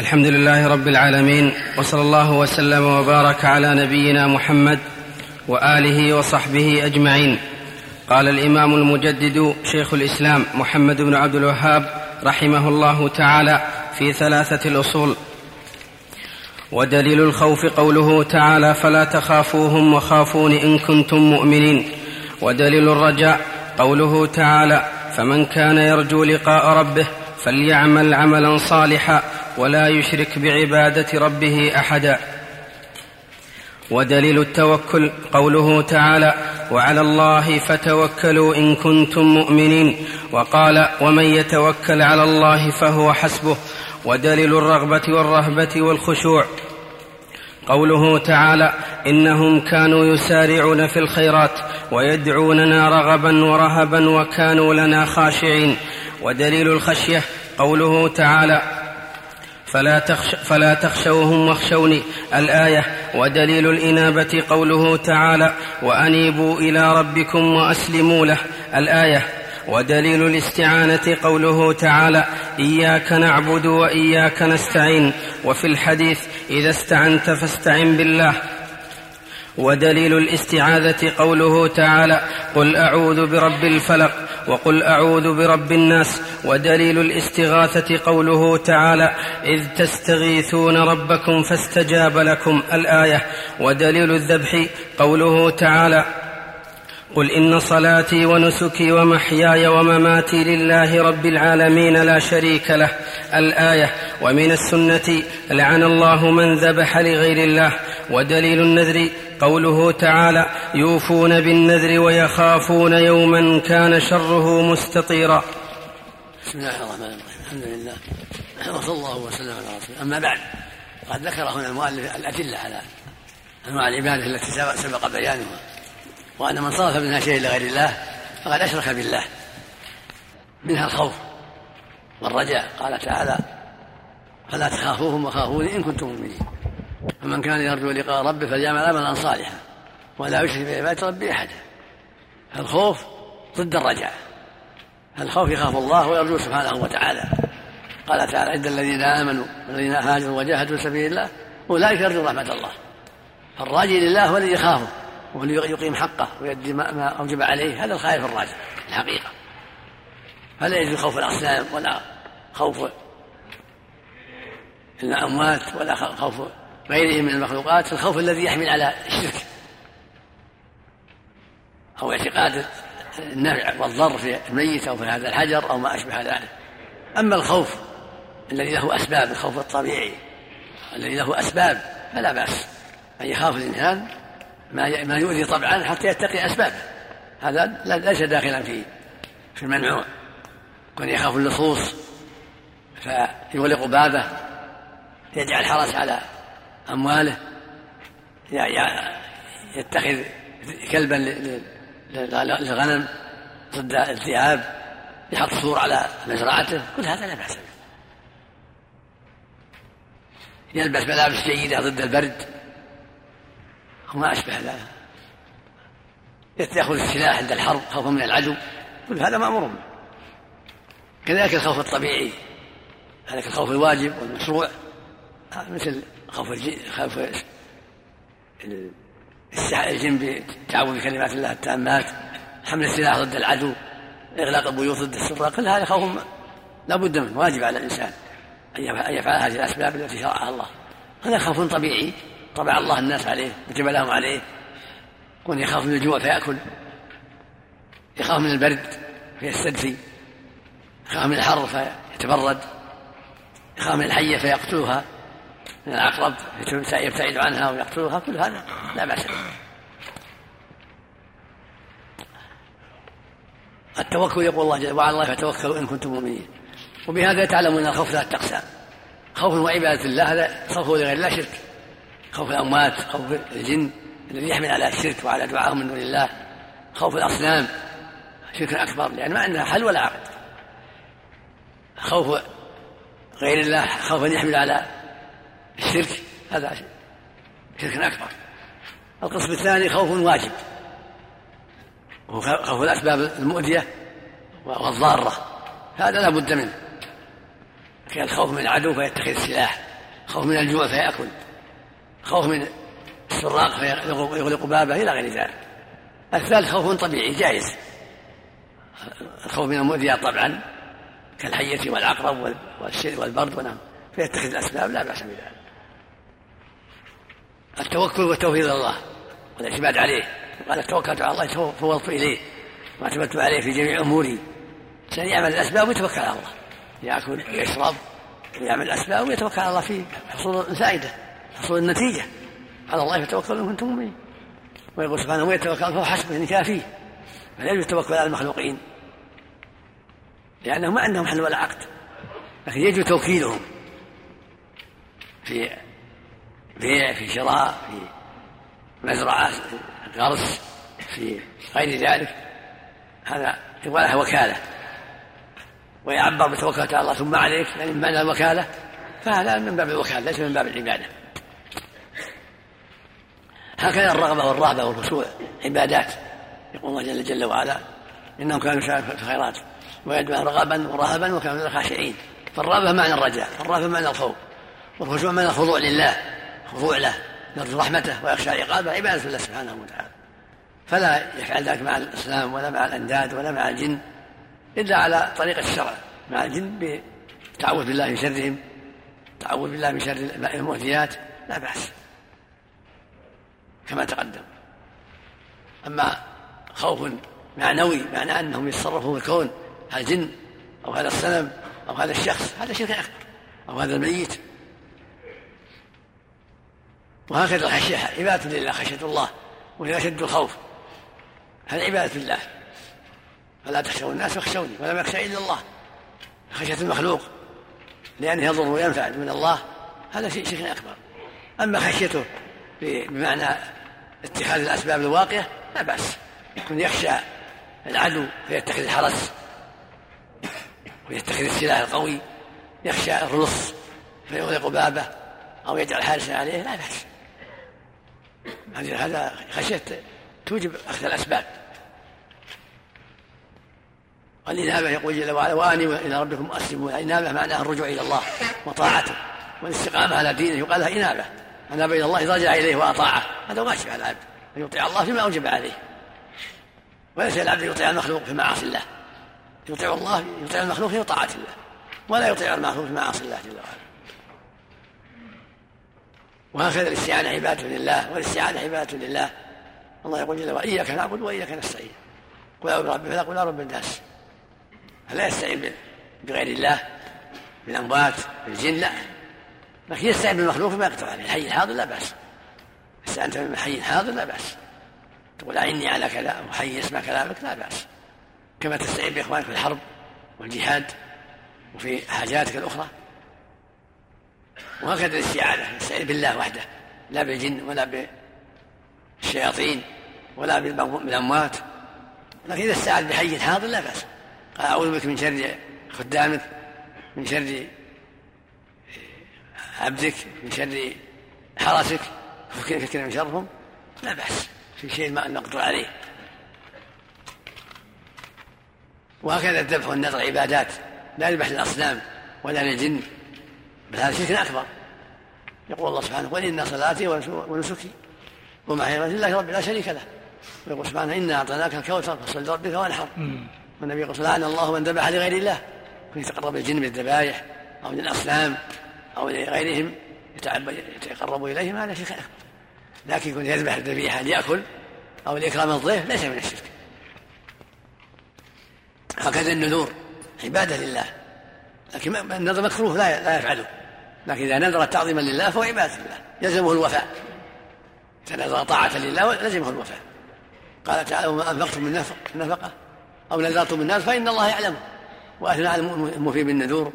الحمد لله رب العالمين وصلى الله وسلم وبارك على نبينا محمد وآله وصحبه أجمعين. قال الإمام المجدد شيخ الإسلام محمد بن عبد الوهاب رحمه الله تعالى في ثلاثة الأصول. ودليل الخوف قوله تعالى فلا تخافوهم وخافون إن كنتم مؤمنين ودليل الرجاء قوله تعالى فمن كان يرجو لقاء ربه فليعمل عملا صالحا ولا يشرك بعبادة ربه أحدا. ودليل التوكل قوله تعالى وعلى الله فتوكلوا إن كنتم مؤمنين. وقال ومن يتوكل على الله فهو حسبه. ودليل الرغبة والرهبة والخشوع. قوله تعالى إنهم كانوا يسارعون في الخيرات ويدعوننا رغبا ورهبا وكانوا لنا خاشعين. ودليل الخشية قوله تعالى فلا, تخش فلا تخشوهم واخشوني. الآية ودليل الإنابة قوله تعالى وأنيبوا إلى ربكم وأسلموا له. الآية ودليل الاستعانة قوله تعالى إياك نعبد وإياك نستعين. وفي الحديث إذا استعنت فاستعن بالله. ودليل الاستعاذة قوله تعالى قل أعوذ برب الفلق وقل أعوذ برب الناس ودليل الاستغاثة قوله تعالى إذ تستغيثون ربكم فاستجاب لكم الآية ودليل الذبح قوله تعالى قل إن صلاتي ونسكي ومحياي ومماتي لله رب العالمين لا شريك له. الآية ومن السنة لعن الله من ذبح لغير الله. ودليل النذر قوله تعالى يوفون بالنذر ويخافون يوما كان شره مستطيرا. بسم الله الرحمن الرحيم. الحمد لله. وصلى الله وسلم على رسوله. أما بعد قد ذكر هنا المؤلف الأدلة على أنواع العبادة التي سبق بيانها. وأن من صرف منها شيء لغير الله فقد أشرك بالله. منها الخوف والرجاء. قال تعالى فلا تخافوهم وخافوني إن كنتم مؤمنين. فمن كان يرجو لقاء ربه فليعمل عملا صالحا ولا يشرك بعبادة ربه احدا. الخوف ضد الرجاء. الخوف يخاف الله ويرجو سبحانه وتعالى. قال تعالى عند الذين آمنوا والذين هاجروا وجاهدوا في سبيل الله أولئك يرجو رحمة الله. فالراجي لله هو الذي يخافه. والذي يقيم حقه ويؤدي ما أوجب عليه هذا الخائف الراجي الحقيقة. فلا يجوز خوف الاصنام ولا خوف الأموات ولا خوف غيرهم من المخلوقات الخوف الذي يحمل على الشرك أو اعتقاد النفع والضر في الميت أو في هذا الحجر أو ما أشبه ذلك. أما الخوف الذي له أسباب الخوف الطبيعي الذي له أسباب فلا بأس أن يخاف الإنسان ما ما يؤذي طبعا حتى يتقي أسبابه هذا ليس داخلا في في الممنوع كون يخاف اللصوص فيغلق بابه يجعل حرس على أمواله يتخذ كلبا للغنم ضد الذئاب يحط سور على مزرعته. كل هذا لا بأس به. يلبس ملابس جيدة ضد البرد. وما أشبه ذلك. يأخذ السلاح عند الحرب خوفا من العدو. كل هذا مأمور كذلك الخوف الطبيعي. هذاك الخوف الواجب والمشروع. مثل خوف خوف الجن بالتعوذ بكلمات الله التامات. حمل السلاح ضد العدو. إغلاق البيوت ضد السراق كل هذا خوف لا بد منه. واجب على الإنسان أن يفعل هذه الأسباب التي شرعها الله. هذا خوف طبيعي. طبع الله الناس عليه وجبلهم عليه. كون يخاف من الجوع فيأكل يخاف من البرد فيستدفي يخاف من الحر فيتبرد يخاف من الحية فيقتلها من العقرب يبتعد عنها ويقتلها كل هذا لا بأس به. التوكل يقول الله جل وعلا الله فتوكلوا إن كنتم مؤمنين. وبهذا تعلمون أن الخوف ثلاثة أقسام خوف وعبادة الله هذا خوف لغير الله شرك. خوف الأموات خوف الجن الذي يحمل على الشرك وعلى دعائهم من دون الله خوف الأصنام شرك أكبر لأن ما عندها حل ولا عقد. خوف غير الله خوفا يحمل على الشرك هذا شرك أكبر. القسم الثاني خوف واجب. خوف الأسباب المؤذية والضارة هذا لا بد منه. كالخوف من العدو فيتخذ السلاح خوف من الجوع فيأكل. خوف من السراق فيغلق بابه إلى غير ذلك. الثالث خوف طبيعي جائز. الخوف من المؤذيات طبعا كالحية والعقرب والشر والبرد ونعم فيتخذ الأسباب لا بأس بذلك. التوكل والتوفيق إلى الله والاعتماد عليه. قال توكلت على الله فوضت إليه. واعتمدت عليه في جميع أموري. عشان يعمل الأسباب ويتوكل على الله. يأكل ويشرب ويعمل الأسباب ويتوكل على الله في حصول الفائدة حصول النتيجة. على الله يتوكل إن كنتم مؤمنين. ويقول سبحانه ويتوكل فهو حسبه يعني كافيه فلا يجوز التوكل على المخلوقين. لأنهم ما عندهم حل ولا عقد. لكن يجب توكيلهم في بيع في شراء في مزرعة غرس في غير ذلك. هذا يقال له وكالة. ويعبر بتوكلت على الله ثم عليك. يعني من معنى الوكالة؟ فهذا من باب الوكالة ليس من باب العبادة. هكذا الرغبة والرهبة والخشوع عبادات يقول الله جل جل وعلا. إنهم كانوا يسارعون في الخيرات. ويدعون رغبا ورهبا وكانوا خاشعين فالرغبة معنى الرجاء الرهبة معنى الخوف. والخشوع معنى الخضوع لله خضوع له يرجو رحمته ويخشى عقابه عبادة الله سبحانه وتعالى. فلا يفعل ذلك مع الإسلام ولا مع الأنداد ولا مع الجن إلا على طريقة الشرع. مع الجن بالتعوذ بالله من شرهم التعوذ بالله من شر المؤذيات لا بأس. كما تقدم. أما خوف معنوي معنى أنهم يتصرفون في الكون هذا الجن أو هذا الصنم أو هذا الشخص هذا شرك أكبر أو هذا الميت. وهكذا الخشية عبادة لله خشية الله وهي أشد الخوف. هذا عبادة لله. فلا تخشوا الناس واخشوني ولم يخشى إلا الله. خشية المخلوق لأنه يضر وينفع من الله هذا شيء شيء أكبر. أما خشيته بمعنى اتخاذ الأسباب الواقية لا بأس. يكون يخشى العدو فيتخذ الحرس ويتخذ السلاح القوي. يخشى الرلص فيغلق بابه أو يجعل حارسا عليه. لا بأس. هذا خشية توجب أخذ الأسباب. والإنابة يقول جل وعلا وأنيبوا إلى ربكم أسلموا الإنابة معناها الرجوع إلى الله وطاعته والاستقامة على دينه. يقال لها إنابة. أناب إلى الله إذا رجع إليه وأطاعه. هذا واجب على العبد أن يطيع الله فيما أوجب عليه. وليس العبد يطيع المخلوق في معاصي الله. يطيع الله يطيع المخلوق في طاعة الله. ولا يطيع المخلوق في معاصي الله جل وعلا. وهكذا الاستعانة عبادة لله. والاستعانة عبادة لله. الله يقول جل وعلا إياك نعبد وإياك نستعين. قل أعوذ برب الفلق قل رب الناس. فلا يستعين بغير الله؟ بالأموات بالجن لا لكن يستعين بالمخلوق فيما يقدر عليه الحي الحاضر لا بأس. استعنت بالحي الحاضر لا بأس. تقول أعني على كذا أو حي يسمع كلامك لا بأس. كما تستعين بإخوانك في الحرب والجهاد وفي حاجاتك الأخرى. وهكذا الاستعاذة نستعين بالله وحده لا بالجن ولا بالشياطين ولا بالأموات لكن إذا استعاذ بحي حاضر لا بأس. قال أعوذ بك من شر خدامك من شر عبدك من شر حرسك فكر من شرهم؟ لا بأس في شيء ما نقدر عليه. وهكذا الذبح والنذر عبادات لا يذبح للأصنام ولا للجن بل هذا شرك أكبر. يقول الله سبحانه قل إن صلاتي ونسكي ومحياي لله رب لا شريك له. ويقول سبحانه إنا أعطيناك الكوثر فصل لربك وانحر. والنبي يقول لعن الله من ذبح لغير الله. يتقرب الجن بالذبائح أو للأصنام أو لغيرهم يتقرب إليهم هذا شرك أكبر لكن يكون يذبح الذبيحة ليأكل أو لإكرام الضيف ليس من الشرك. هكذا النذور عبادة لله. لكن النذر مكروه لا لا يفعله. لكن إذا نذر تعظيما لله فهو عبادة لله يلزمه الوفاء. إذا نذر طاعة لله لزمه الوفاء. قال تعالى وما أنفقتم من نفقة أو نذرتم من نذر فإن الله يعلمه وأثنى على الموفي بالنذور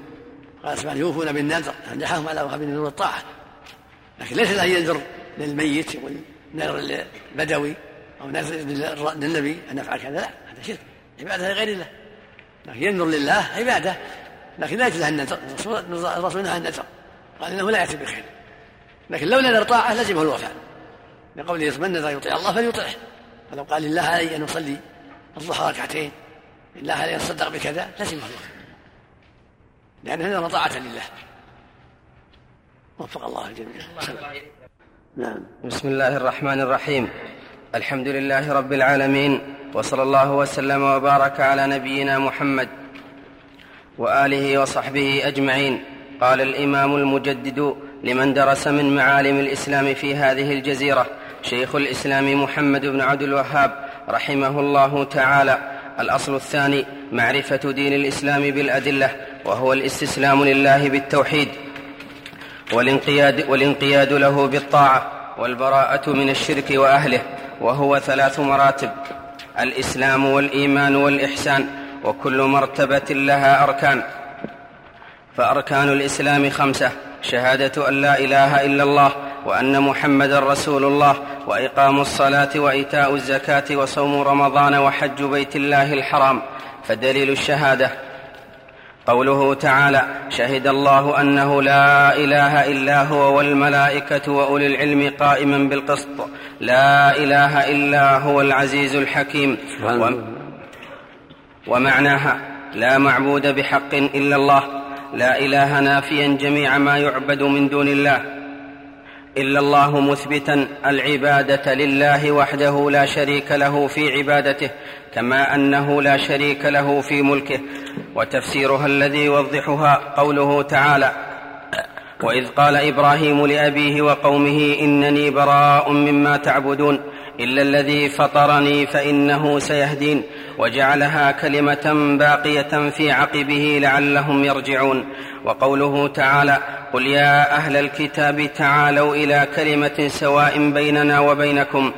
قال سبحانه يوفون بالنذر؟ نجحهم على وفاء بالنذور الطاعة لكن ليس له ينذر للميت والنذر البدوي أو نذر للنبي أن نفعل كذا لا هذا شرك. عبادة لغير الله. لكن ينذر لله عبادة. لكن لا يجوز النذر الرسول نهى النذر قال إنه لا يأتي بخير. لكن لو نذر طاعة لزمه الوفاء. لقوله من نذر يطيع الله فليطعه. فلو قال لله علي أن أصلي الضحى ركعتين لله علي أن أصدق بكذا لزمه الوفاء. لأنه نذر طاعة لله. وفق الله الجميع. نعم. بسم الله الرحمن الرحيم. الحمد لله رب العالمين وصلى الله وسلم وبارك على نبينا محمد وآله وصحبه أجمعين. قال الإمام المجدد لمن درس من معالم الإسلام في هذه الجزيرة شيخ الإسلام محمد بن عبد الوهاب رحمه الله تعالى. الأصل الثاني معرفة دين الإسلام بالأدلة وهو الاستسلام لله بالتوحيد والانقياد, والانقياد له بالطاعة والبراءة من الشرك وأهله وهو ثلاث مراتب الإسلام والإيمان والإحسان وكل مرتبة لها أركان. فأركان الإسلام خمسة شهادة أن لا إله إلا الله وأن محمدا رسول الله وإقام الصلاة وإيتاء الزكاة وصوم رمضان وحج بيت الله الحرام. فدليل الشهادة. قوله تعالى شهد الله أنه لا إله إلا هو والملائكة وأولي العلم قائما بالقسط. لا إله إلا هو العزيز الحكيم. ومعناها لا معبود بحق إلا الله. لا إله نافيا جميع ما يعبد من دون الله. إلا الله مثبتا العبادة لله وحده لا شريك له في عبادته كما أنه لا شريك له في ملكه. وتفسيرها الذي يوضحها قوله تعالى وإذ قال إبراهيم لأبيه وقومه إنني براء مما تعبدون إلا الذي فطرني فإنه سيهدين وجعلها كلمة باقية في عقبه لعلهم يرجعون. وقوله تعالى قل يا أهل الكتاب تعالوا إلى كلمة سواء بيننا وبينكم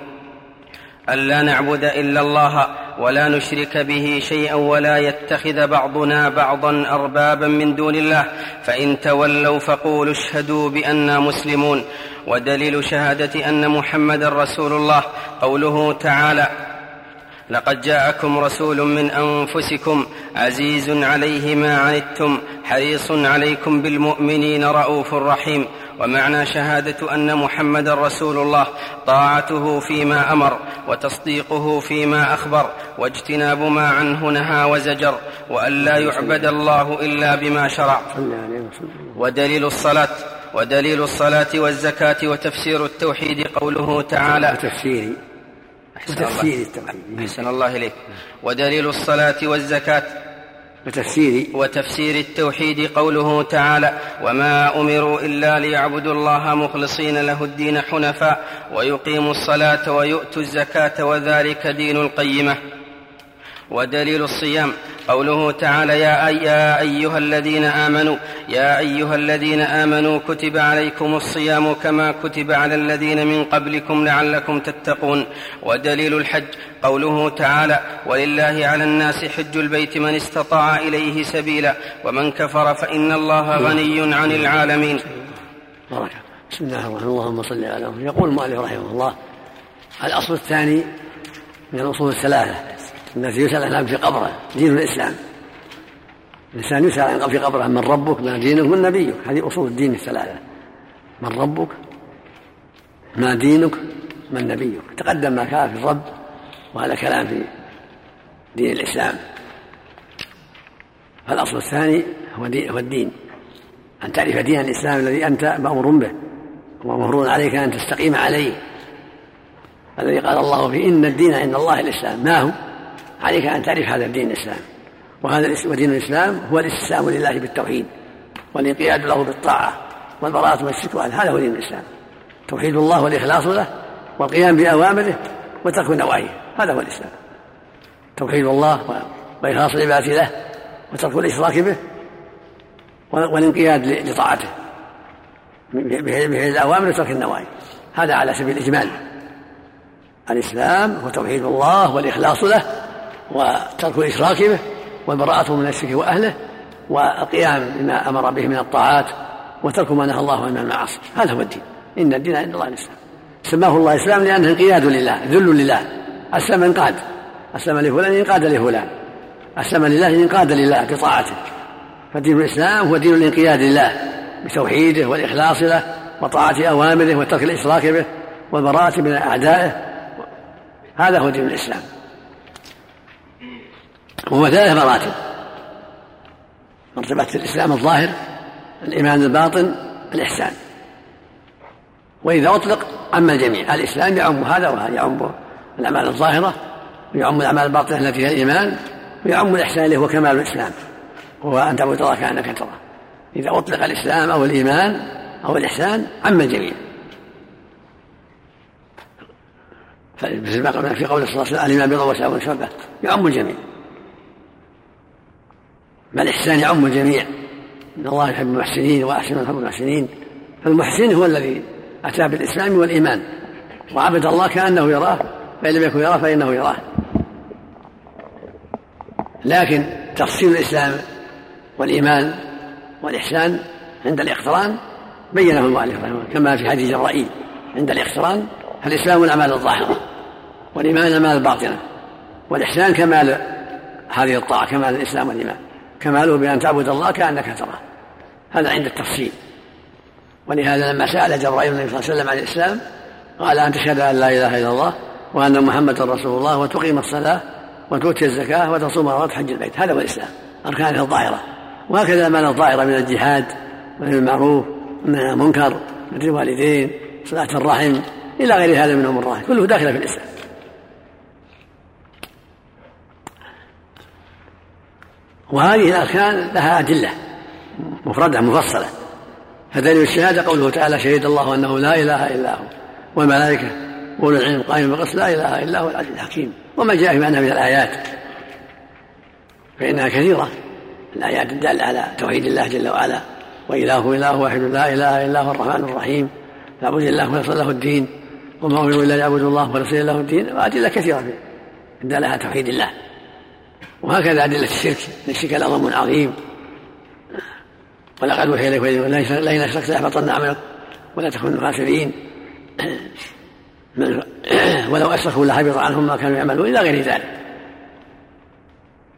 ألا نعبد إلا الله ولا نشرك به شيئا ولا يتخذ بعضنا بعضا أربابا من دون الله. فإن تولوا فقولوا اشهدوا بانا مسلمون. ودليل شهادة أن محمدا رسول الله. قوله تعالى لقد جاءكم رسول من أنفسكم عزيز عليه ما عنتم حريص عليكم بالمؤمنين رءوف رحيم. ومعنى شهادة أن محمدا رسول الله طاعته فيما أمر وتصديقه فيما أخبر واجتناب ما عنه نهى وزجر وأن لا يعبد الله إلا بما شرع. ودليل الصلاة ودليل الصلاة والزكاة وتفسير التوحيد قوله تعالى. وتفسير. وتفسير التوحيد. أحسن الله إليك. ودليل الصلاة والزكاة وتفسير وتفسير التوحيد قوله تعالى وما أمروا إلا ليعبدوا الله مخلصين له الدين حنفاء ويقيموا الصلاة ويؤتوا الزكاة وذلك دين القيمة. ودليل الصيام قوله تعالى يا, أي يا أيها الذين آمنوا يا أيها الذين آمنوا كتب عليكم الصيام كما كتب على الذين من قبلكم لعلكم تتقون. ودليل الحج قوله تعالى ولله على الناس حج البيت من استطاع إليه سبيلا ومن كفر فإن الله غني عن العالمين. بركة بسم الله الرحمن الرحيم. اللهم صل على محمد. يقول المؤلف رحمه الله الأصل الثاني من الأصول الثلاثة. التي يسأل عنها في قبره دين الإسلام. الإنسان يسأل عن في قبره من ربك ما دينك من نبيك. هذه أصول الدين الثلاثة. من ربك ما دينك من نبيك. تقدم ما كان في الرب وهذا كلام في دين الإسلام. فالأصل الثاني هو, هو الدين. أن تعرف دين الإسلام الذي أنت مأمور به ومهرون عليك أن تستقيم عليه. الذي قال الله فيه إن الدين عند الله الإسلام. ما هو؟ عليك أن تعرف هذا الدين الإسلام. وهذا ودين الإسلام هو الاستسلام لله بالتوحيد والانقياد له بالطاعة والبراءة من الشرك هذا هو دين الإسلام. توحيد الله والإخلاص له والقيام بأوامره وترك نواهيه هذا هو الإسلام. توحيد الله وإخلاص العبادة له وترك الإشراك به والانقياد لطاعته. بفعل الأوامر وترك النواهي. هذا على سبيل الإجمال. الإسلام هو توحيد الله والإخلاص له وترك الإشراك به والبراءة من الشرك وأهله والقيام بما أمر به من الطاعات وترك ما نهى الله عنه من المعاصي. هذا هو الدين. إن الدين عند الله الإسلام. سماه الله إسلام لأنه انقياد لله ذل لله. أسلم انقاد أسلم لفلان انقاد لفلان. أسلم لله انقاد لله بطاعته. فدين الإسلام هو دين الانقياد لله بتوحيده والإخلاص له وطاعة أوامره وترك الإشراك به والبراءة من أعدائه. هذا هو دين الإسلام. وهو ثلاث مراتب. مرتبة الإسلام الظاهر الإيمان الباطن الإحسان. وإذا أطلق عم الجميع. الإسلام يعم هذا وهذا يعم الأعمال الظاهرة ويعم الأعمال الباطنة التي هي الإيمان ويعم الإحسان اللي هو كمال الإسلام. وهو أن تعبد الله كأنك تراه إذا أطلق الإسلام أو الإيمان أو الإحسان عم الجميع. مثل ما في قول صلى الله عليه وسلم الإيمان بضع وسبع شعبة يعم الجميع. ما الإحسان يعم الجميع. إن الله يحب المحسنين وأحسن يحب المحسنين. فالمحسن هو الذي أتى بالإسلام والإيمان. وعبد الله كأنه يراه فإن لم يكن يراه فإنه يراه. لكن تفصيل الإسلام والإيمان والإحسان عند الاقتران بينه المؤلف رحمه كما في حديث جبرائيل عند الاقتران فالإسلام الأعمال الظاهرة والإيمان الأعمال الباطنة والإحسان كمال هذه الطاعة كمال الإسلام والإيمان. كماله بأن تعبد الله كأنك تراه. هذا عند التفصيل. ولهذا لما سأل جبرائيل النبي صلى الله عليه وسلم عن الإسلام قال أن تشهد أن لا إله إلا الله وأن محمدا رسول الله وتقيم الصلاة وتؤتي الزكاة وتصوم رمضان حج البيت. هذا هو الإسلام. أركانه الظاهرة. وهكذا الأعمال الظاهرة من الجهاد من المعروف من المنكر من الوالدين صلاة الرحم إلى غير هذا من أمور الله كله داخل في الإسلام. وهذه الأركان لها أدلة مفردة مفصلة. فدليل الشهادة قوله تعالى شهد الله أنه لا إله إلا هو. والملائكة أولو العلم قائم بالقسط لا إله إلا هو العزيز الحكيم. وما جاء في معنى من الآيات فإنها كثيرة. الآيات الدالة على توحيد الله جل وعلا وإله إله واحد لا إله إلا هو الرحمن الرحيم. فاعبد الله ويصل له الدين. وما أمروا إلا ليعبدوا الله وليصل له الدين. وأدلة كثيرة الدالة على توحيد الله. وهكذا أدلة الشرك. ان الشرك لظلم عظيم. ولقد أوحي إليك لئن أشركت ليحبطن عملك ولا تكن الخاسرين. ولو أشركوا لحبط عنهم ما كانوا يعملون إلى غير ذلك.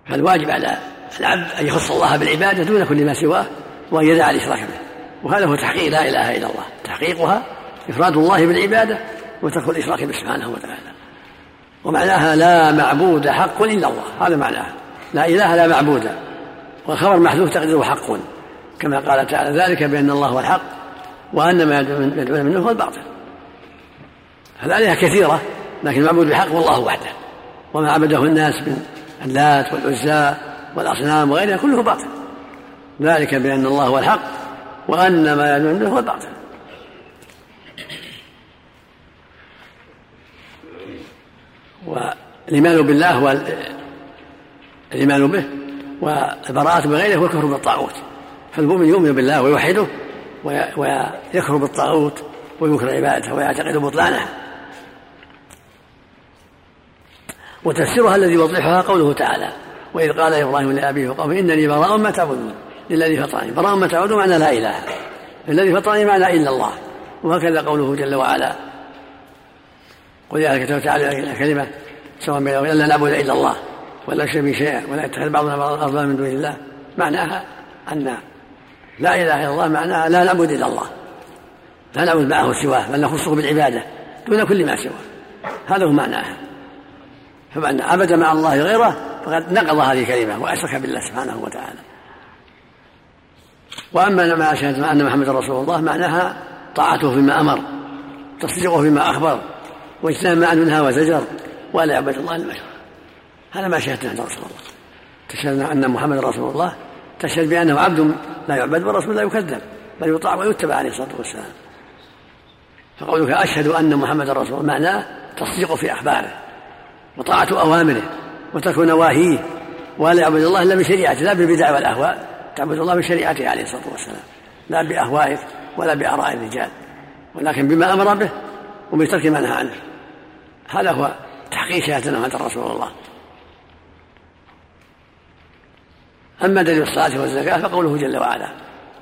فالواجب على العبد أن يخص الله بالعبادة دون كل ما سواه وأن يدع الإشراك به. وهذا هو تحقيق لا إله إلا الله. تحقيقها إفراد الله بالعبادة وترك الإشراك به سبحانه وتعالى. ومعناها لا معبود حق إلا الله. هذا معناها. لا إله لا معبود. والخبر محذوف تقديره حق. كما قال تعالى ذلك بأن الله هو الحق وأن ما يدعون منه هو الباطل. فالآلهة كثيرة لكن المعبود بحق هو الله وحده. وما عبده الناس من اللات والعزى والأصنام وغيرها كله باطل. ذلك بأن الله هو الحق وأن ما يدعون منه هو الباطل. والإيمان بالله هو الإيمان به والبراءة بغيره هو الكفر بالطاغوت. فالمؤمن يؤمن بالله ويوحده ويكفر بالطاغوت وينكر عبادته ويعتقد بطلانها وتفسيرها الذي يوضحها قوله تعالى وإذ قال إبراهيم لأبيه وقومه إنني براء ما تعبدون للذي فطرني. براء ما تعبدون معنى لا إله الذي فطرني معنى إلا الله. وهكذا قوله جل وعلا يا كتبت على كلمة سواء بين لا نعبد إلا الله ولا نشرك به شيئا ولا يتخذ بعضنا بعضا أرضا من دون الله. معناها أن لا إله إلا الله معناها لا نعبد إلا الله. لا نعبد معه سواه بل نخصه بالعبادة دون كل ما سواه. هذا هو معناها. فمن عبد مع الله غيره فقد نقض هذه الكلمة وأشرك بالله سبحانه وتعالى. وأما ما أشهد أن محمد رسول الله معناها طاعته فيما أمر تصديقه فيما أخبر واجتناب ما نهى وزجر ولا يعبد الله إلا هذا ما شهدنا عند رسول الله. تشهد أن محمد رسول الله. تشهد بأنه عبد لا يعبد والرسول لا يكذب بل يطاع ويتبع عليه الصلاة والسلام. فقولك أشهد أن محمد رسول الله معناه تصديق في أخباره وطاعة أوامره وترك نواهيه. ولا يعبد الله إلا بشريعته لا بالبدع والأهواء. تعبد الله بشريعته عليه الصلاة والسلام. لا بأهوائك ولا بآراء الرجال. ولكن بما أمر به وبترك ما نهى عنه. هذا هو تحقيق شهادة محمد رسول الله. أما دليل الصلاة والزكاة فقوله جل وعلا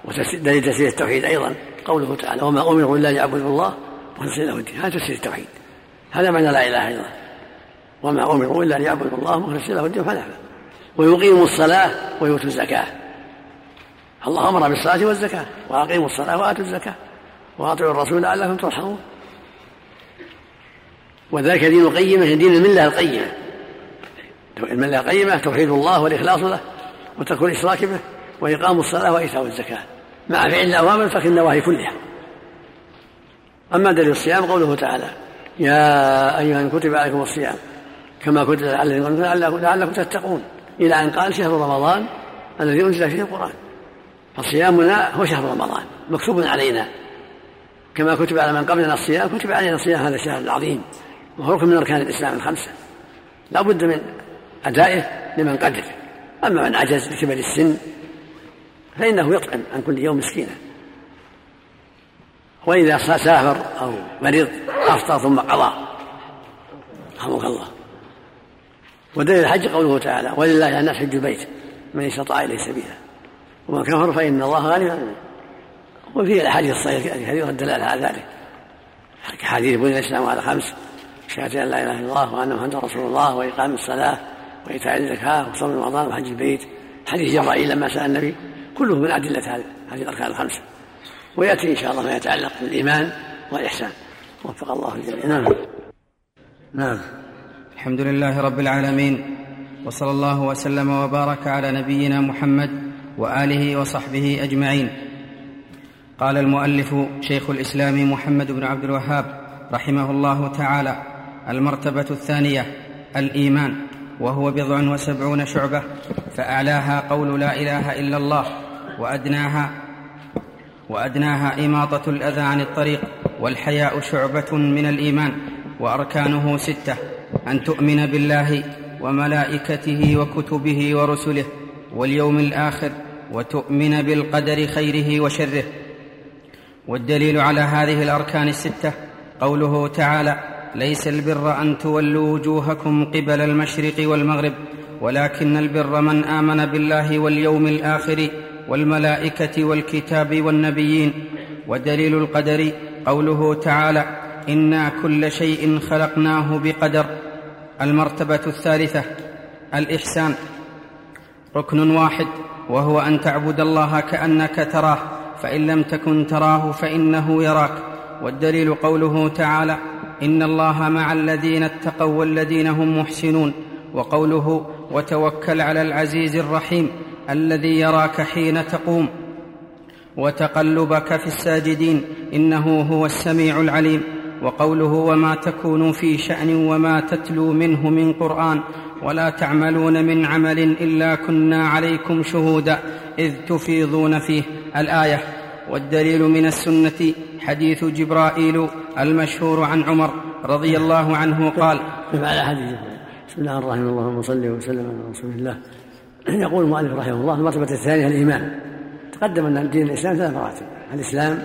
ودليل تفسير التوحيد أيضا قوله تعالى وما أمروا إلا ليعبدوا الله مخلصين له الدين. هذا تفسير التوحيد. هذا معنى لا إله إلا الله. وما أمروا إلا ليعبدوا الله مخلصين له الدين فنعم ويقيموا الصلاة ويؤتوا الزكاة. الله أمر بالصلاة والزكاة وأقيموا الصلاة وآتوا الزكاة وأطيعوا الرسول لعلكم ترحمون. وذلك دين القيمة دين الملة القيمة. الملة القيمة توحيد الله والإخلاص له وترك الإشراك به وإقام الصلاة وإيتاء الزكاة. مع فعل الأوامر وترك النواهي كلها. أما دليل الصيام قوله تعالى يا أيها كتب عليكم الصيام كما كتب عليكم لعلكم تتقون. إلى أن قال شهر رمضان الذي أنزل فيه القرآن. فصيامنا هو شهر رمضان مكتوب علينا. كما كتب على من قبلنا الصيام كتب علينا صيام هذا الشهر العظيم. وهو ركن من أركان الإسلام الخمسة. لا بد من أدائه لمن قدر. أما من عجز بكبر السن فإنه يطعم عن كل يوم مسكينا وإذا سافر أو مرض أفطر ثم قضى. رحمك الله. ودليل الحج قوله تعالى ولله على الناس حج البيت من استطاع إليه سبيلا. ومن كفر فإن الله غني عنه. وفي الأحاديث الصحيحة كثيرة الدلالة على ذلك. كحديث بني الإسلام على خمس. شهادة أن لا إله إلا الله وأن محمدا رسول الله وإقام الصلاة وإيتاء الزكاة وصوم رمضان وحج البيت. حديث جبرائيل لما سأل النبي كله من أدلة هذه الأركان الخمسة. ويأتي إن شاء الله ما يتعلق بالإيمان والإحسان. وفق الله الجميع. نعم. نعم. الحمد لله رب العالمين وصلى الله وسلم وبارك على نبينا محمد وآله وصحبه أجمعين. قال المؤلف شيخ الإسلام محمد بن عبد الوهاب رحمه الله تعالى المرتبة الثانية الإيمان وهو بضع وسبعون شعبة فأعلاها قول لا إله إلا الله وأدناها وأدناها إماطة الأذى عن الطريق والحياء شعبة من الإيمان وأركانه ستة أن تؤمن بالله وملائكته وكتبه ورسله واليوم الآخر وتؤمن بالقدر خيره وشره. والدليل على هذه الأركان الستة قوله تعالى ليس البر أن تولوا وجوهكم قبل المشرق والمغرب ولكن البر من آمن بالله واليوم الآخر والملائكة والكتاب والنبيين. ودليل القدر قوله تعالى أنا كل شيء خلقناه بقدر. المرتبة الثالثة الإحسان. ركن واحد وهو أن تعبد الله كأنك تراه فإن لم تكن تراه فإنه يراك. والدليل قوله تعالى إن الله مع الذين اتقوا والذين هم محسنون وقوله وتوكل على العزيز الرحيم الذي يراك حين تقوم وتقلبك في الساجدين إنه هو السميع العليم وقوله وما تكونوا في شأن وما تتلو منه من قرآن ولا تعملون من عمل إلا كنا عليكم شهودا إذ تفيضون فيه. الآية والدليل من السنة حديث جبرائيل المشهور عن عمر رضي الله عنه قال على حديث بسم الله الرحمن الرحيم. اللهم صل وسلم على رسول الله. يقول المؤلف رحمه الله المرتبة الثانية الإيمان. تقدم أن دين الإسلام ثلاث مراتب. الإسلام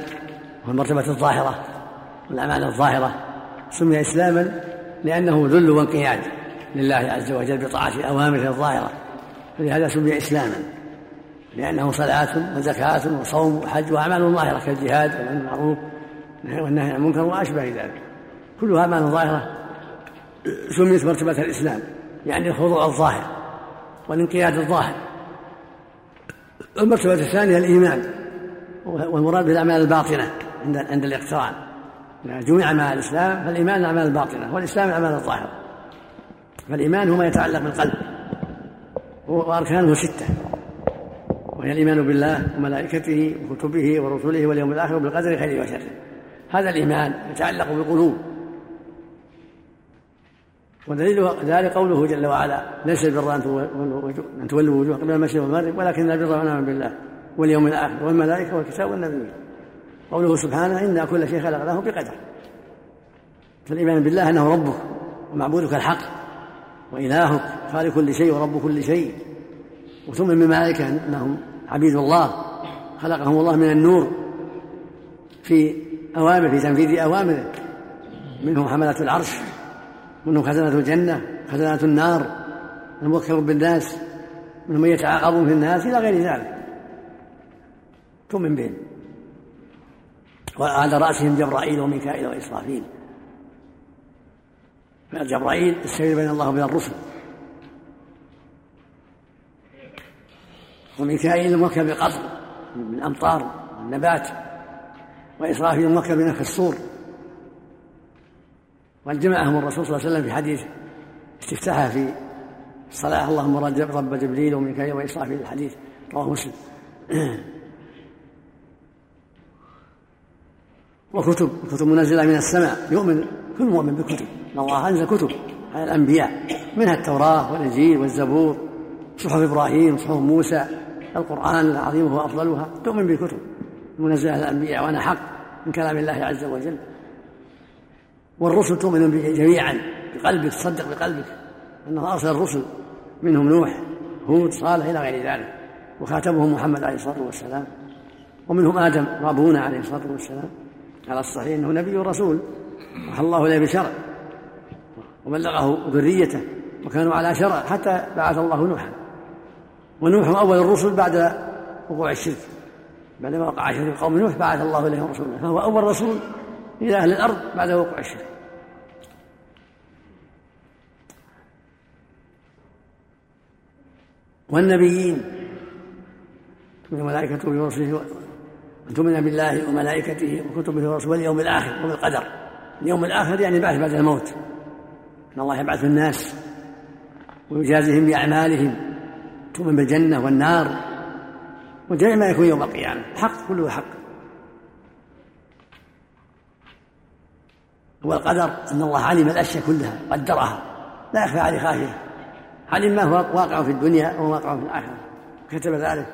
هو المرتبة الظاهرة والأعمال الظاهرة. سمي إسلاما لأنه ذل وانقياد لله عز وجل بطاعة أوامره الظاهرة. فلهذا سمي إسلاما. لأنه صلاة وزكاة وصوم وحج وأعمال ظاهرة كالجهاد والأمر بالمعروف والنهي عن المنكر وأشبه ذلك. كلها أعمال ظاهرة سميت مرتبة الإسلام يعني الخضوع الظاهر والانقياد الظاهر. المرتبة الثانية الإيمان والمراد بالأعمال الباطنة عند عند الاقتران. جميع مع الإسلام فالإيمان الأعمال الباطنة والإسلام الأعمال الظاهرة. فالإيمان هو ما يتعلق بالقلب وأركانه ستة. وهي الإيمان بالله وملائكته وكتبه ورسله واليوم الآخر وبالقدر خيره وشره. هذا الإيمان يتعلق بالقلوب. ودليل ذلك قوله جل وعلا ليس البر أن تولوا وجوه قبل المشرق والمغرب ولكن البر من آمن بالله واليوم الآخر والملائكة والكتاب والنبيين. قوله سبحانه إنا كل شيء خلقناه بقدر. فالإيمان بالله أنه ربك ومعبودك الحق وإلهك خالق كل شيء ورب كل شيء. وثم الملائكة أنهم عبيد الله خلقهم الله من النور في أوامر في تنفيذ أوامره. منهم حملة العرش منهم خزنة الجنة خزنة النار الموكل بالناس منهم من يتعاقبون في الناس إلى غير ذلك. تؤمن بهم. وعلى رأسهم جبرائيل وميكائيل وإسرافيل. جبرائيل السير بين الله وبين الرسل. وميكائيل الموكل بالقطر من الأمطار والنبات وإسرافيل الموكل بنفخ الصور. وقد جمعهم الرسول صلى الله عليه وسلم في حديث استفتاحه في الصلاة. اللهم رب جبريل وميكائيل وإسرافيل الحديث رواه مسلم. وكتب كتب منزلة من السماء. يؤمن كل مؤمن بكتب. أن الله أنزل كتب. على الأنبياء منها التوراة والإنجيل والزبور صحف إبراهيم صحف موسى. القرآن العظيم هو أفضلها. تؤمن بالكتب. المنزلة الأنبياء وأنا حق من كلام الله عز وجل. والرسل تؤمن به جميعا. بقلبك تصدق بقلبك. أنه أرسل الرسل منهم نوح هود صالح إلى غير ذلك. وخاتمهم محمد عليه الصلاة والسلام. ومنهم آدم وأبونا عليه الصلاة والسلام. على الصحيح أنه نبي رسول وحى الله إليه بشرع. وبلغه ذريته. وكانوا على شرع. حتى بعث الله نوحا. ونوح أول الرسل بعد وقوع الشرك. بعدما وقع شرك قوم نوح بعث الله إليهم رسولا. فهو أول رسول إلى أهل الأرض بعد وقوع الشرك. والنبيين من ملائكته ورسله أن تؤمن بالله وملائكته وكتبه ورسله واليوم الآخر وبالقدر اليوم الآخر يعني بعث بعد الموت. أن الله يبعث الناس ويجازيهم بأعمالهم. تؤمن بالجنة والنار وجميع ما يكون يوم القيامة. حق كله حق. والقدر أن الله علم الأشياء كلها قدرها. لا يخفى عليه خافية. علم ما هو واقع في الدنيا وما واقع في الآخرة. كتب ذلك.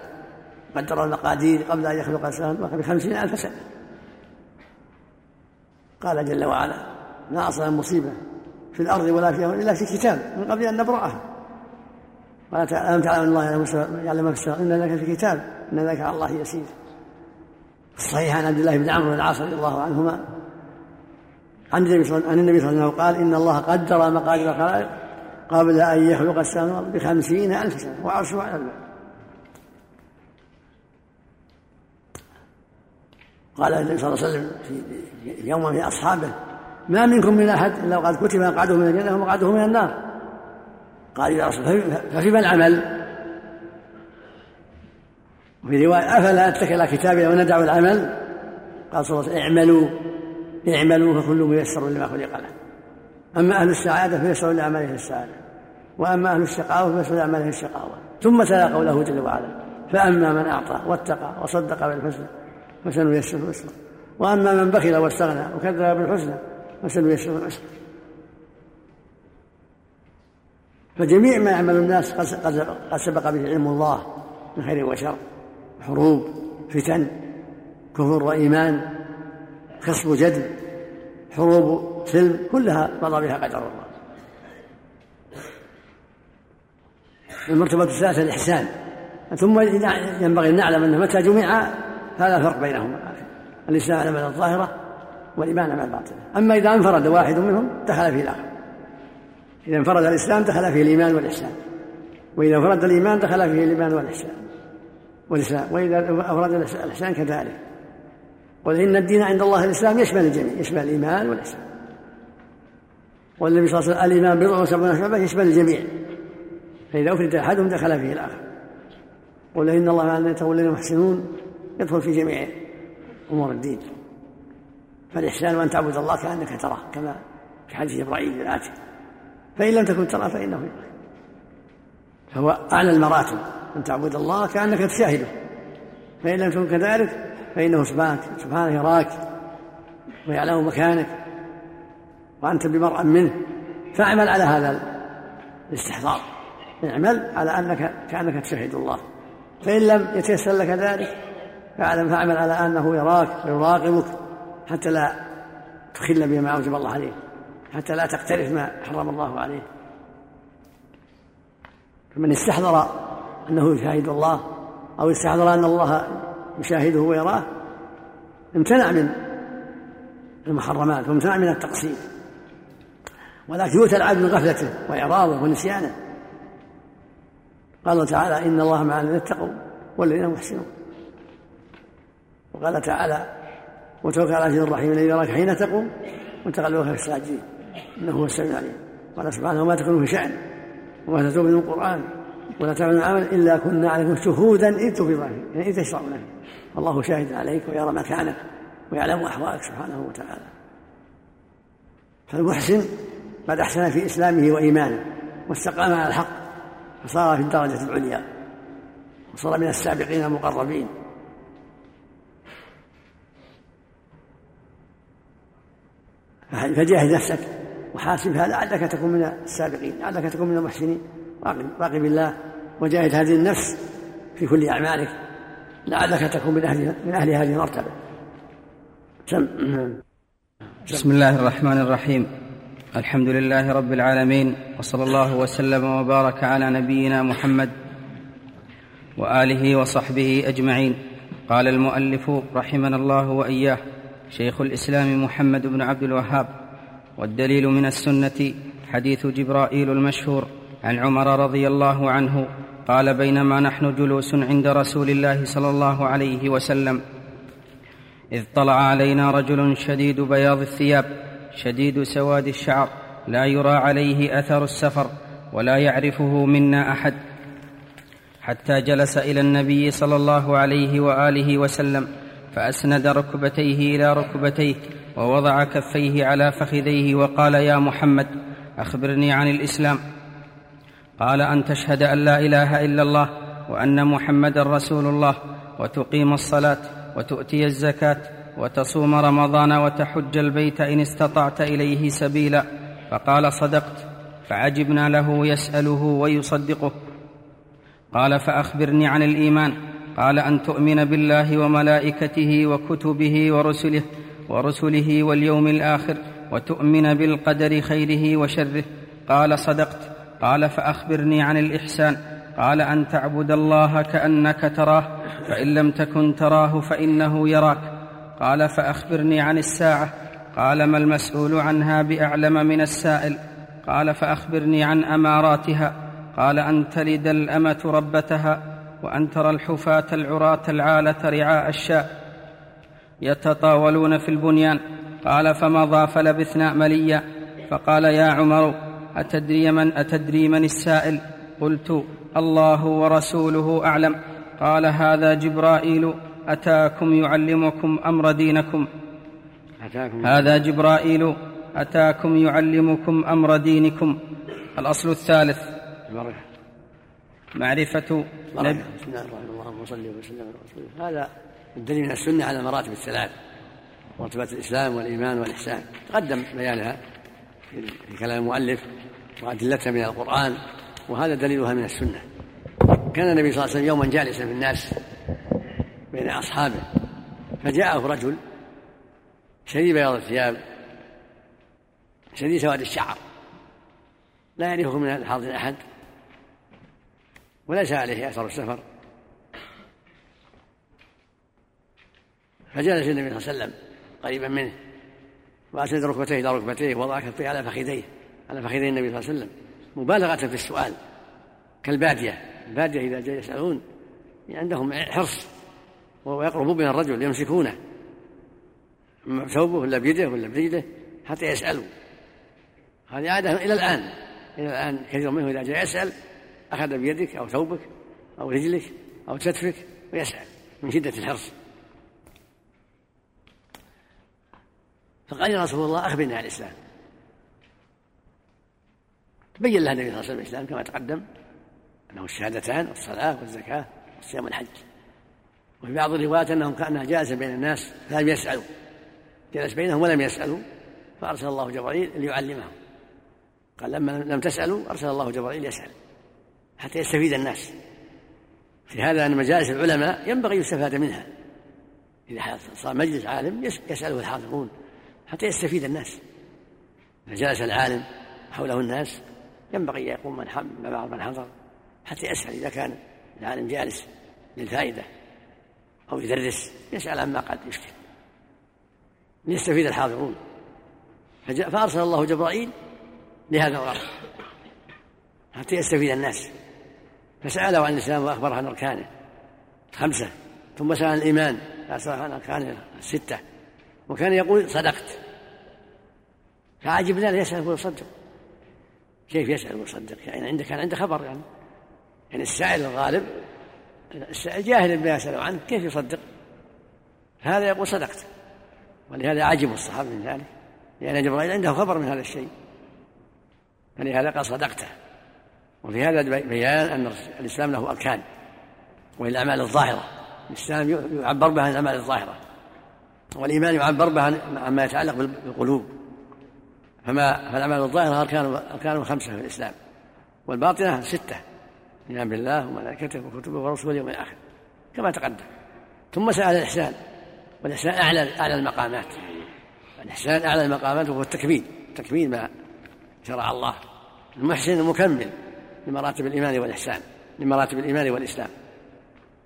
قدر المقادير قبل أن يخلق الإنسان بخمسين ألف سنة. قال جل وعلا ما أصلا مصيبة في الأرض ولا فيها إلا في كتاب من قبل أن نبرأها. قال ألم تعلم الله يعلم ما في السماء إن ذلك في كتاب إن ذلك على الله يسير. الصحيح عن عبد الله بن عمرو بن العاص رضي الله عنهما عن النبي صلى الله عليه وسلم قال إن الله قدر مقادير الخلائق قبل أن يخلق السماوات بخمسين ألف سنة وعرشه على الماء قال النبي صلى الله عليه وسلم في يوم في أصحابه ما منكم من أحد إلا وقد كتب مقعده من الجنة ومقعده من النار. قال يا رسول ففيما العمل؟ وفي رواية أفلا أتكل على كتابي وندع العمل؟ قال صلى الله عليه وسلم اعملوا. اعملوا فكل ميسر لما خلق له. أما أهل السعادة فيسر لأعماله السعادة. وأما أهل الشقاوة فيسر لأعماله الشقاوة. ثم تلا قوله جل وعلا فأما من أعطى واتقى وصدق بالحسنى فسنيسره يسرا وأما من بخل واستغنى وكذب بالحسنى فسنيسره العسرى. فجميع ما يعمل الناس قد سبق به علم الله من خير وشر حروب فتن كفر وإيمان خصب جدل حروب سلم كلها مضى بها قدر الله. المرتبة الثالثة الإحسان. ثم ينبغي أن نعلم أنه متى جمع هذا فرق بينهما. الإسلام على الظاهرة والإيمان على الباطنة. أما إذا انفرد واحد منهم دخل فيه الآخر. إذا انفرد الإسلام دخل فيه الإيمان والإحسان. وإذا انفرد الإيمان دخل فيه الإيمان والإحسان. والإسلام وإذا أفرد الإحسان كذلك. قل إن الدين عند الله الإسلام يشمل الجميع يشمل الإيمان والإحسان. والنبي صلى الله عليه وسلم الإيمان بضع وسبعون شعبة يشمل الجميع. فإذا أفرد أحدهم دخل فيه الآخر. قل إن الله مع الذين يتولون محسنون يدخل في جميع أمور الدين. فالإحسان أن تعبد الله كأنك تراه كما في حديث إبراهيم الآتي فإن لم تكن تراه فإنه يراك فهو أعلى المراتب. أن تعبد الله كأنك تشاهده. فإن لم تكن كذلك فإنه سبحانك سبحانه يراك ويعلم مكانك وأنت بمرأ منه. فاعمل على هذا الاستحضار. اعمل على أنك كأنك تشاهد الله. فإن لم يتيسر لك ذلك فاعلم فاعمل على أنه يراك ويراقبك حتى لا تخل بما أوجب الله عليه حتى لا تقترف ما حرم الله عليه. فمن استحضر أنه يشاهد الله أو استحضر أن الله يشاهده ويراه امتنع من المحرمات وامتنع من التقصير. ولكن يؤتى العبد من غفلته وإعراضه ونسيانه. قال تعالى إن الله مع الذين اتقوا والذين محسنون. وقال تعالى وتوكل على العزيز الرحيم الذي يراك حين تقوم وتقلبك في الساجدين. إنه هو السميع العليم. قال سبحانه وما تكون في شأن وما تتوب من القرآن ولا تعمل عمل إلا كنا عليكم شهودا إذ تفيضون يعني إذ تشرعون فيه والله شاهد عليك ويرى مكانك ويعلم أحوالك سبحانه وتعالى. فالمحسن قد أحسن في إسلامه وإيمانه واستقام على الحق فصار في الدرجة العليا وصار من السابقين المقربين. فجاهد نفسك وحاسبها لعلك تكون من السابقين لعلك تكون من المحسنين. راقب الله وجاهد هذه النفس في كل أعمالك. لعلك تكون من أهل من أهل هذه المرتبة. سم بسم الله الرحمن الرحيم. الحمد لله رب العالمين وصلى الله وسلم وبارك على نبينا محمد وآله وصحبه أجمعين. قال المؤلف رحمنا الله وإياه شيخ الإسلام محمد بن عبد الوهاب والدليل من السنة حديث جبرائيل المشهور عن عمر رضي الله عنه قال بينما نحن جلوس عند رسول الله صلى الله عليه وسلم إذ طلع علينا رجل شديد بياض الثياب شديد سواد الشعر لا يرى عليه أثر السفر ولا يعرفه منا أحد حتى جلس إلى النبي صلى الله عليه وآله وسلم فأسند ركبتيه إلى ركبتيه ووضع كفيه على فخذيه وقال يا محمد أخبرني عن الإسلام. قال أن تشهد أن لا إله إلا الله وأن محمدا رسول الله وتقيم الصلاة وتؤتي الزكاة وتصوم رمضان وتحج البيت إن استطعت إليه سبيلا. فقال صدقت. فعجبنا له يسأله ويصدقه. قال فأخبرني عن الإيمان. قال أن تؤمن بالله وملائكته وكتبه ورسله ورسله واليوم الآخر وتؤمن بالقدر خيره وشره. قال صدقت. قال فأخبرني عن الإحسان. قال أن تعبد الله كأنك تراه فإن لم تكن تراه فإنه يراك. قال فأخبرني عن الساعة. قال ما المسؤول عنها بأعلم من السائل؟ قال فأخبرني عن أماراتها. قال أن تلد الأمة ربتها وأن ترى الحفاة العراة العالة رعاء الشاء. يتطاولون في البنيان. قال فمضى فلبثنا مليا. فقال يا عمر أتدري من أتدري من السائل؟ قلت الله ورسوله أعلم. قال هذا جبرائيل. أتاكم يعلمكم أمر دينكم. أتاكم. هذا جبرائيل. أتاكم يعلمكم أمر دينكم. الأصل الثالث. معرفة نبي بسم الله الرحمن الرحيم. وصلي وسلم على رسول الله. هذا الدليل من السنة على مراتب الثلاث مرتبة الإسلام والإيمان والإحسان. تقدم بيانها في كلام المؤلف وأدلتها من القرآن وهذا دليلها من السنة. كان النبي صلى الله عليه وسلم يوما جالسا في الناس بين أصحابه فجاءه رجل شديد بياض الثياب شديد سواد الشعر لا يعرفه من الحاضر أحد وليس عليه أثر السفر. فجلس النبي صلى الله عليه وسلم قريبا منه وأسند ركبتيه إلى ركبتيه ووضع كفيه على فخذيه على فخذي النبي صلى الله عليه وسلم مبالغة في السؤال كالبادية البادية إذا جاء يسألون عندهم حرص ويقربون من الرجل يمسكونه ثوبه ولا بيده ولا برجله حتى يسألوا. هذه عادة إلى الآن إلى الآن كثير منهم إذا جاء يسأل أخذ بيدك أو ثوبك أو رجلك أو كتفك ويسأل من شدة الحرص. فقال يا رسول الله أخبرني عن الإسلام. بين لها النبي صلى الله عليه وسلم الإسلام كما تقدم أنه الشهادتان والصلاة والزكاة والصيام والحج. وفي بعض الروايات أنهم كان جالسا بين الناس فلم يسألوا. جلس بينهم ولم يسألوا فأرسل الله جبريل ليعلمهم. قال لما لم تسألوا أرسل الله جبريل يسأل حتى يستفيد الناس. في هذا أن مجالس العلماء ينبغي يستفاد منها. إذا صار مجلس عالم يسأله الحاضرون حتى يستفيد الناس. إذا جلس العالم حوله الناس. ينبغي أن يقوم من بعض من حضر حتى يسأل إذا كان العالم جالس للفائدة أو يدرس يسأل عما قد يشكل. ليستفيد الحاضرون. فأرسل الله جبرائيل لهذا الغرض حتى يستفيد الناس. فسأله عن الإسلام وأخبره عن أركانه خمسة ثم سأل عن الإيمان فأسأله عن أركانه الستة. وكان يقول صدقت. فعجبنا له يسأل ويصدق كيف يسأل؟ ويصدق يعني عنده كان عنده خبر يعني. يعني السائل الغالب السائل جاهل بما يسأل عنه كيف يصدق؟ هذا يقول صدقت. ولهذا عجبوا الصحابة من ذلك. لأن جبرائيل عنده خبر من هذا الشيء. فلهذا قال صدقته وفي هذا بيان أن الإسلام له أركان. وهي الأعمال الظاهرة. الإسلام يعبر بها الأعمال الظاهرة. والإيمان يعبر به عما يتعلق بالقلوب. فما فالأعمال الظاهرة أركان أركان خمسة في الإسلام. والباطنة ستة. الإيمان بالله وملائكته وكتبه ورسله واليوم الآخر. كما تقدم. ثم سأل الإحسان. والإحسان أعلى أعلى المقامات. الإحسان أعلى المقامات وهو التكميل. تكميل ما شرع الله. المحسن المكمل لمراتب الإيمان والإحسان. لمراتب الإيمان والإسلام.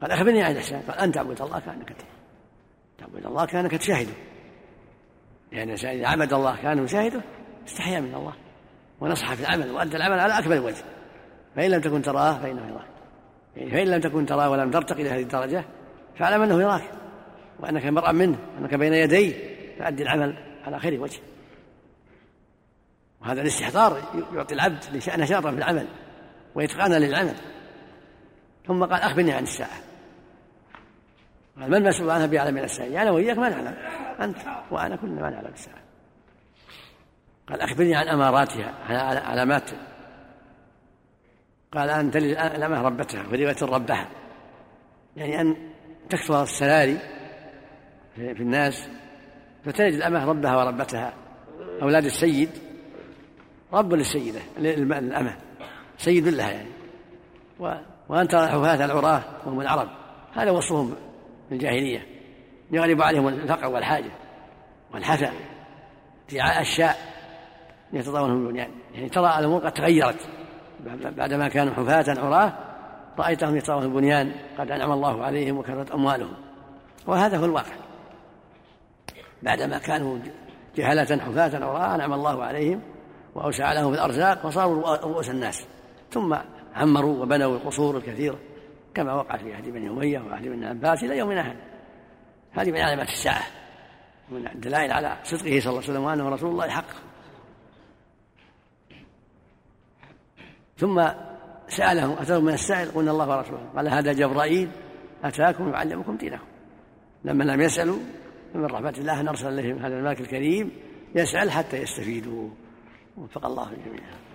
قال أخبرني عن الإحسان. قال أن تعبد الله كأنك تراه تعبد الله كأنك تشاهده. لأن الإنسان إذا عبد الله كأنه يشاهده استحيا من الله. ونصح في العمل وأدى العمل على أكمل وجه. فإن لم تكن تراه فإنه يراك. فإن لم تكن تراه ولم ترتقي إلى هذه الدرجة فاعلم أنه يراك. وأنك مرأى منه وأنك بين يديه فأدي العمل على خير وجه. وهذا الاستحضار يعطي العبد نشاطا في العمل وإتقانا للعمل. ثم قال أخبرني عن الساعة. قال من المسؤول عنها بأعلم من الساعة أنا وإياك ما نعلم. أنت وأنا كلنا ما نعلم الساعة قال أخبرني عن أماراتها عن علامات. قال أن تلد الأمة ربتها ورواية ربها. يعني أن تكثر السلالي في الناس فتلد الأمة ربها وربتها. أولاد السيد. رب للسيدة الأمة سيد لها يعني. وأن ترى الحفاة العراة وهم العرب. هذا وصفهم. في الجاهلية. يغلب عليهم الفقر والحاجة والحفا ادعاء الشاء يتطاولهم البنيان. يعني ترى الأمور قد تغيرت. بعدما كانوا حفاة عراة رأيتهم يتطاولون البنيان قد أنعم الله عليهم وكثرت أموالهم. وهذا هو الواقع. بعدما كانوا جهلة حفاة عراة أنعم الله عليهم وأوسع لهم في الأرزاق وصاروا رؤوس الناس. ثم عمروا وبنوا القصور الكثيرة. كما وقع في عهد بني أمية وعهد بن عباس إلى يومنا هذا هذه من علامات الساعة من الدلائل على صدقه صلى الله عليه وسلم وأنه رسول الله حق ثم سألهم أتوا من السائل قلنا الله ورسوله. قال هذا جبرائيل أتاكم يعلمكم دينكم. لما لم يسألوا من رحمة الله أن أرسل إليهم هذا الملك الكريم يسأل حتى يستفيدوا. وفق الله جميعا.